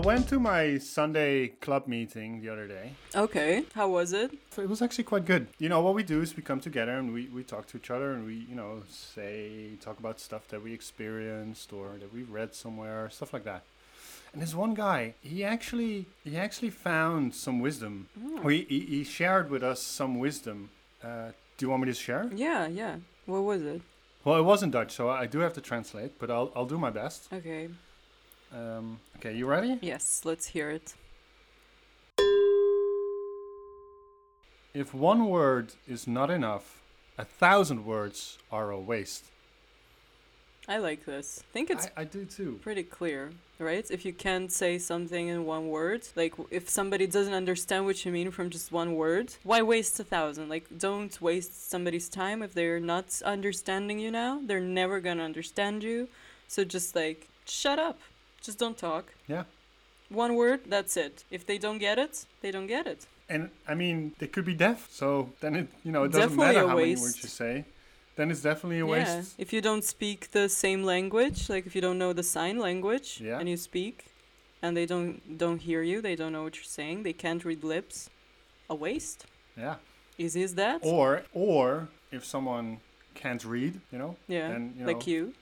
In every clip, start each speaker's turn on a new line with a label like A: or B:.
A: went to my Sunday club meeting the other day.
B: Okay, how was it?
A: It was actually quite good. You know, what we do is we come together and we, we talk to each other and we, you know, say, talk about stuff that we experienced or that we read somewhere, stuff like that. And this one guy, he actually he actually found some wisdom.
B: Oh.
A: He, he, he shared with us some wisdom. Uh, do you want me to share?
B: Yeah, yeah. What was it?
A: Well, it was in Dutch, so I do have to translate, but I'll, I'll do my best.
B: Okay.
A: Um, okay, you ready?
B: Yes, let's hear it.
A: If one word is not enough, a thousand words are a waste.
B: I like this. I think it's
A: I, I do too.
B: pretty clear, right? If you can't say something in one word, like if somebody doesn't understand what you mean from just one word, why waste a thousand? Like, don't waste somebody's time if they're not understanding you now. They're never gonna understand you. So just like, shut up. Just don't talk.
A: Yeah.
B: One word, that's it. If they don't get it, they don't get it.
A: And I mean, they could be deaf, so then it, you know, it doesn't
B: Definitely
A: matter how many words you say. Then it's definitely a waste. yeah.
B: If you don't speak the same language, like if you don't know the sign language
A: Yeah.
B: and you speak and they don't don't hear you, they don't know what you're saying, they can't read lips, a waste.
A: Yeah.
B: Easy as that.
A: Or or if someone can't read, you know,
B: yeah.
A: then you know,
B: like you.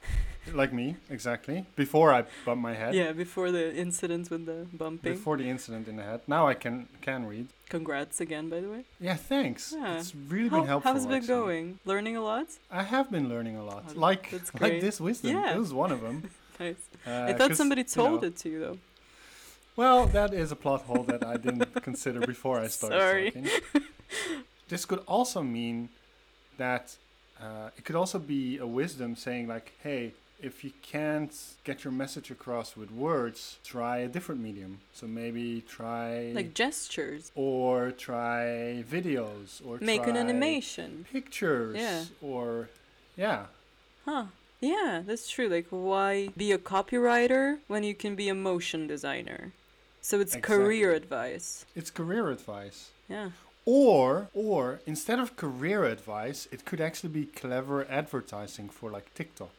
A: Like me, exactly. Before I bumped my head.
B: Yeah, before the incident with the bumping.
A: Before the incident in the head. Now I can can read.
B: Congrats again, by the way.
A: Yeah, thanks.
B: Yeah.
A: It's really
B: How,
A: been helpful.
B: how's it been
A: actually.
B: going? Learning a lot?
A: I have been learning a lot.
B: Oh,
A: like like this wisdom.
B: Yeah.
A: It was one of them.
B: Nice.
A: Uh,
B: I thought somebody
A: you
B: told
A: know-
B: it to you though.
A: Well, that is a plot hole that I didn't consider before I started
B: Sorry.
A: talking. this could also mean that uh, it could also be a wisdom saying like, hey, if you can't get your message across with words, try a different medium. So maybe try
B: Like gestures.
A: or try videos or
B: Make an animation.
A: pictures
B: Yeah.
A: or yeah.
B: Huh. Yeah, that's true. Like, why be a copywriter when you can be a motion designer? So it's career advice.
A: It's career advice.
B: Yeah.
A: Or or instead of career advice, it could actually be clever advertising for like TikTok.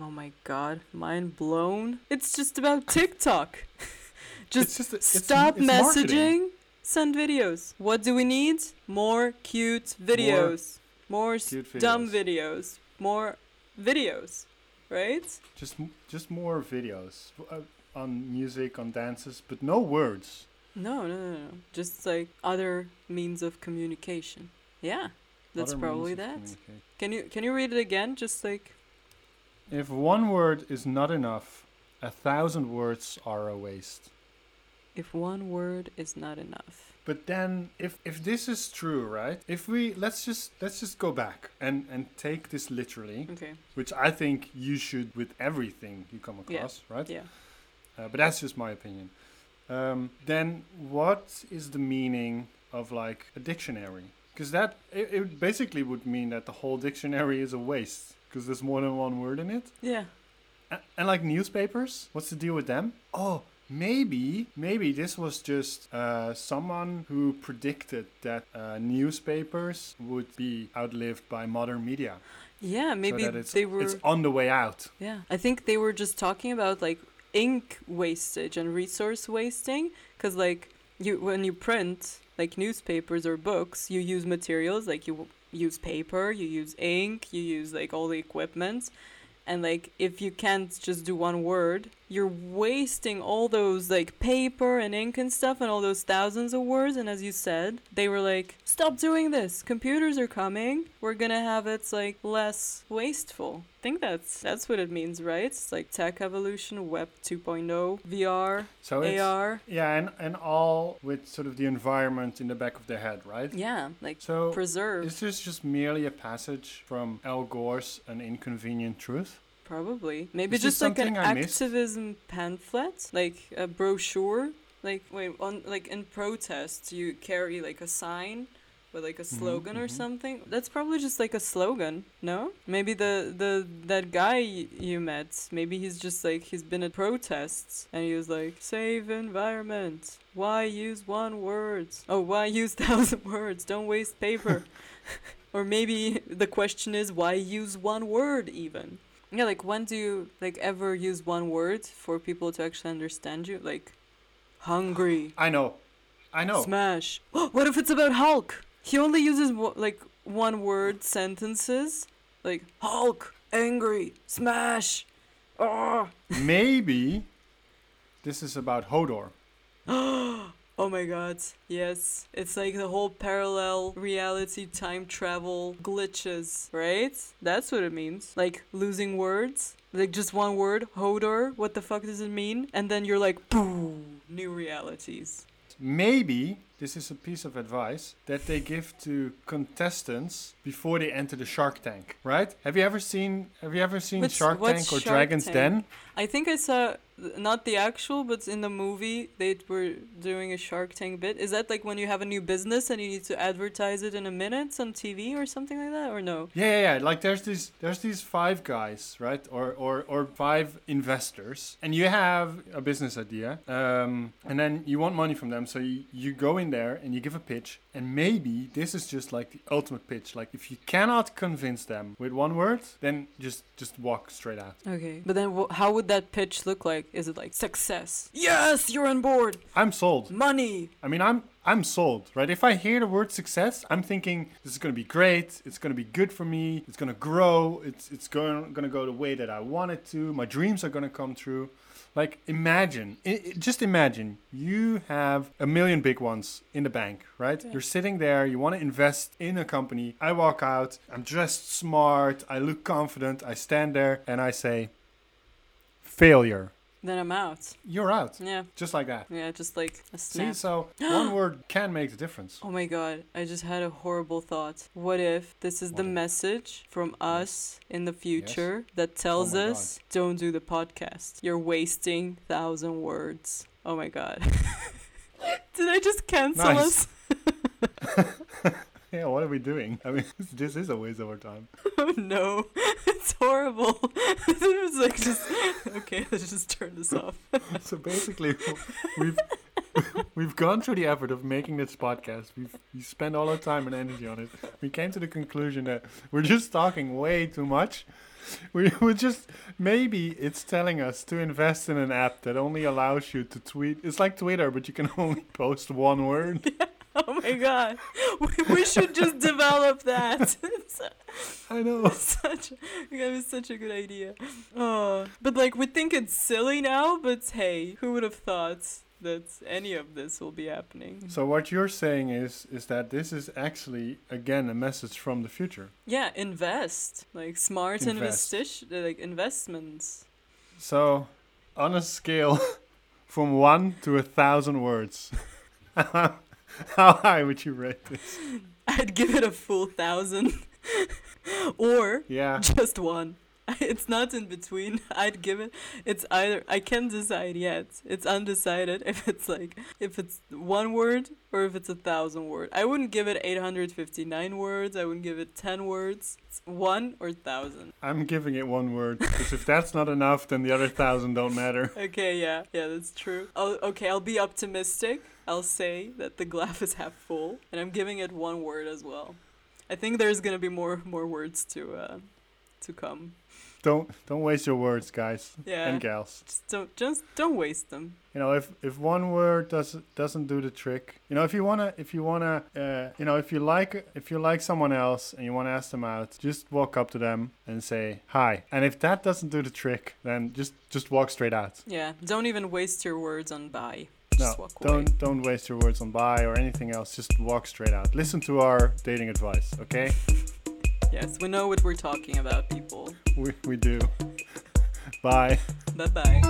B: Oh my god, mind blown. It's just about TikTok. just,
A: just a- it's-
B: stop
A: it's
B: messaging,
A: marketing.
B: send videos. What do we need? More cute videos. More, s
A: Cute
B: dumb
A: videos.
B: videos. More videos. Right?
A: Just just more videos uh, on music, on dances, but no words.
B: No, no, no, no. Just like other means of communication. Yeah. That's
A: Other
B: probably that. Can you can you read it again? Just like
A: If one word is not enough, a thousand words are a waste.
B: if one word is not enough.
A: But then if if this is true, right? If we let's just let's just go back and and take this literally,
B: Okay.
A: which I think you should with everything you come
B: Yeah.
A: across, right?
B: Yeah.
A: Uh, but that's just my opinion. Um, then what is the meaning of like a dictionary? Because that it, it basically would mean that the whole dictionary is a waste because there's more than one word in it.
B: Yeah.
A: A- and like newspapers, what's the deal with them? Oh, maybe maybe this was just uh, someone who predicted that uh, newspapers would be outlived by modern media.
B: Yeah, maybe
A: so
B: they were
A: it's on the way out.
B: Yeah. I think they were just talking about like ink wastage and resource wasting cuz like you when you print like newspapers or books, you use materials like you use paper, you use ink, you use like all the equipment. And like if you can't just do one word, you're wasting all those like paper and ink and stuff and all those thousands of words and as you said, they were like, "Stop doing this. Computers are coming. We're going to have it like less wasteful." I think that's that's what it means, right? It's like tech evolution, web 2.0, VR,
A: So it's,
B: AR.
A: Yeah, and, and all with sort of the environment in the back of their head, right?
B: Yeah, like
A: So
B: preserve
A: is this just merely a passage from Al Gore's An Inconvenient Truth?
B: Probably. Maybe
A: Is
B: just like an
A: I missed?
B: activism pamphlet, like a brochure. Like wait, on like in protests you carry like a sign with like a
A: Mhm,
B: slogan or
A: mhm.
B: something. That's probably just like a slogan, no? Maybe the the that guy y- you met, maybe he's just like he's been at protests and he was like save environment. Why use one word? Oh, why use thousand words? Don't waste paper. or maybe the question is why use one word even? Yeah, like when do you like ever use one word for people to actually understand you? Like hungry,
A: I know. I know.
B: smash. what if it's about Hulk? He only uses like one word sentences, like Hulk, angry, smash. Oh,
A: Maybe this is about Hodor.
B: oh my god. Yes. It's like the whole parallel reality time travel glitches, right? That's what it means. Like losing words. Like just one word, Hodor, what the fuck does it mean? And then you're like, boom, new realities.
A: Maybe this is a piece of advice that they give to contestants before they enter the Shark Tank, right? Have you ever seen Have you ever seen
B: What's-
A: Shark Tank or
B: Shark
A: Dragon's
B: Tank?
A: Den?
B: I think I saw not the actual, but in the movie they were doing a Shark Tank bit. Is that like when you have a new business and you need to advertise it in a minute on TV or something like that, or no?
A: Yeah, yeah, yeah. Like there's these there's these five guys, right? Or or or five investors, and you have a business idea, um, and then you want money from them. So you, you go in there and you give a pitch, and maybe this is just like the ultimate pitch. Like if you cannot convince them with one word, then just just walk straight out.
B: Okay, but then how would that pitch look like? Is it like success? Yes, you're on board.
A: I'm sold.
B: Money.
A: I mean, I'm I'm sold, right? If I hear the word success, I'm thinking this is going to be great. It's going to be good for me. It's going to grow. It's it's going going to go the way that I want it to. My dreams are going to come true. Like imagine, i i- just imagine you have a million big ones in the bank, right?
B: Yeah.
A: You're sitting there. You want to invest in a company. I walk out. I'm dressed smart. I look confident. I stand there and I say, failure.
B: Then I'm out.
A: You're out.
B: Yeah,
A: Just like that.
B: yeah, just like a
A: See,
B: snap.
A: so one word can make the difference.
B: Oh my god, I just had a horrible thought. What if this is the
A: if?
B: message from us in the future that tells
A: Oh
B: us don't do the podcast? You're wasting thousand words. Oh my god. Did I just cancel
A: Nice.
B: us?
A: Yeah, what are we doing? I mean, this is a waste of our time.
B: Oh no. It's horrible. it was like just okay, let's just turn this off.
A: so basically, we've we've gone through the effort of making this podcast. We've we spent all our time and energy on it. We came to the conclusion that we're just talking way too much. We would just maybe it's telling us to invest in an app that only allows you to tweet. It's like Twitter, but you can only post one word.
B: Oh my god. We, we should just develop that.
A: I know.
B: such that was such a good idea. Oh, but like we think it's silly now, but hey, who would have thought that any of this will be happening?
A: So what you're saying is is that this is actually again a message from the future.
B: Yeah, invest like smart
A: Invest.
B: investi- like investments.
A: So, on a scale from one to a thousand words, how high would you rate this?
B: I'd give it a full thousand, or
A: Yeah,
B: just one. It's not in between. I'd give it. It's either I can't decide yet. It's undecided if it's like if it's one word or if it's a thousand word. I wouldn't give it 859 words. I wouldn't give it 10 words. It's one or thousand.
A: I'm giving it one word because if that's not enough, then the other thousand don't matter.
B: Okay, yeah, yeah, that's true. I'll, okay, I'll be optimistic. I'll say that the glass is half full, and I'm giving it one word as well. I think there's gonna be more more words to uh to come.
A: Don't don't waste your words, guys
B: Yeah.
A: and gals.
B: Just don't just don't waste them.
A: You know, if if one word doesn't doesn't do the trick, you know, if you wanna if you wanna, uh, you know, if you like if you like someone else and you wanna ask them out, just walk up to them and say hi. And if that doesn't do the trick, then just just walk straight out.
B: Yeah, don't even waste your words on bye.
A: No,
B: walk
A: don't don't waste your words on bye or anything else. Just walk straight out. Listen to our dating advice, okay?
B: Yes, we know what we're talking about, people.
A: We, we do. bye.
B: Bye bye.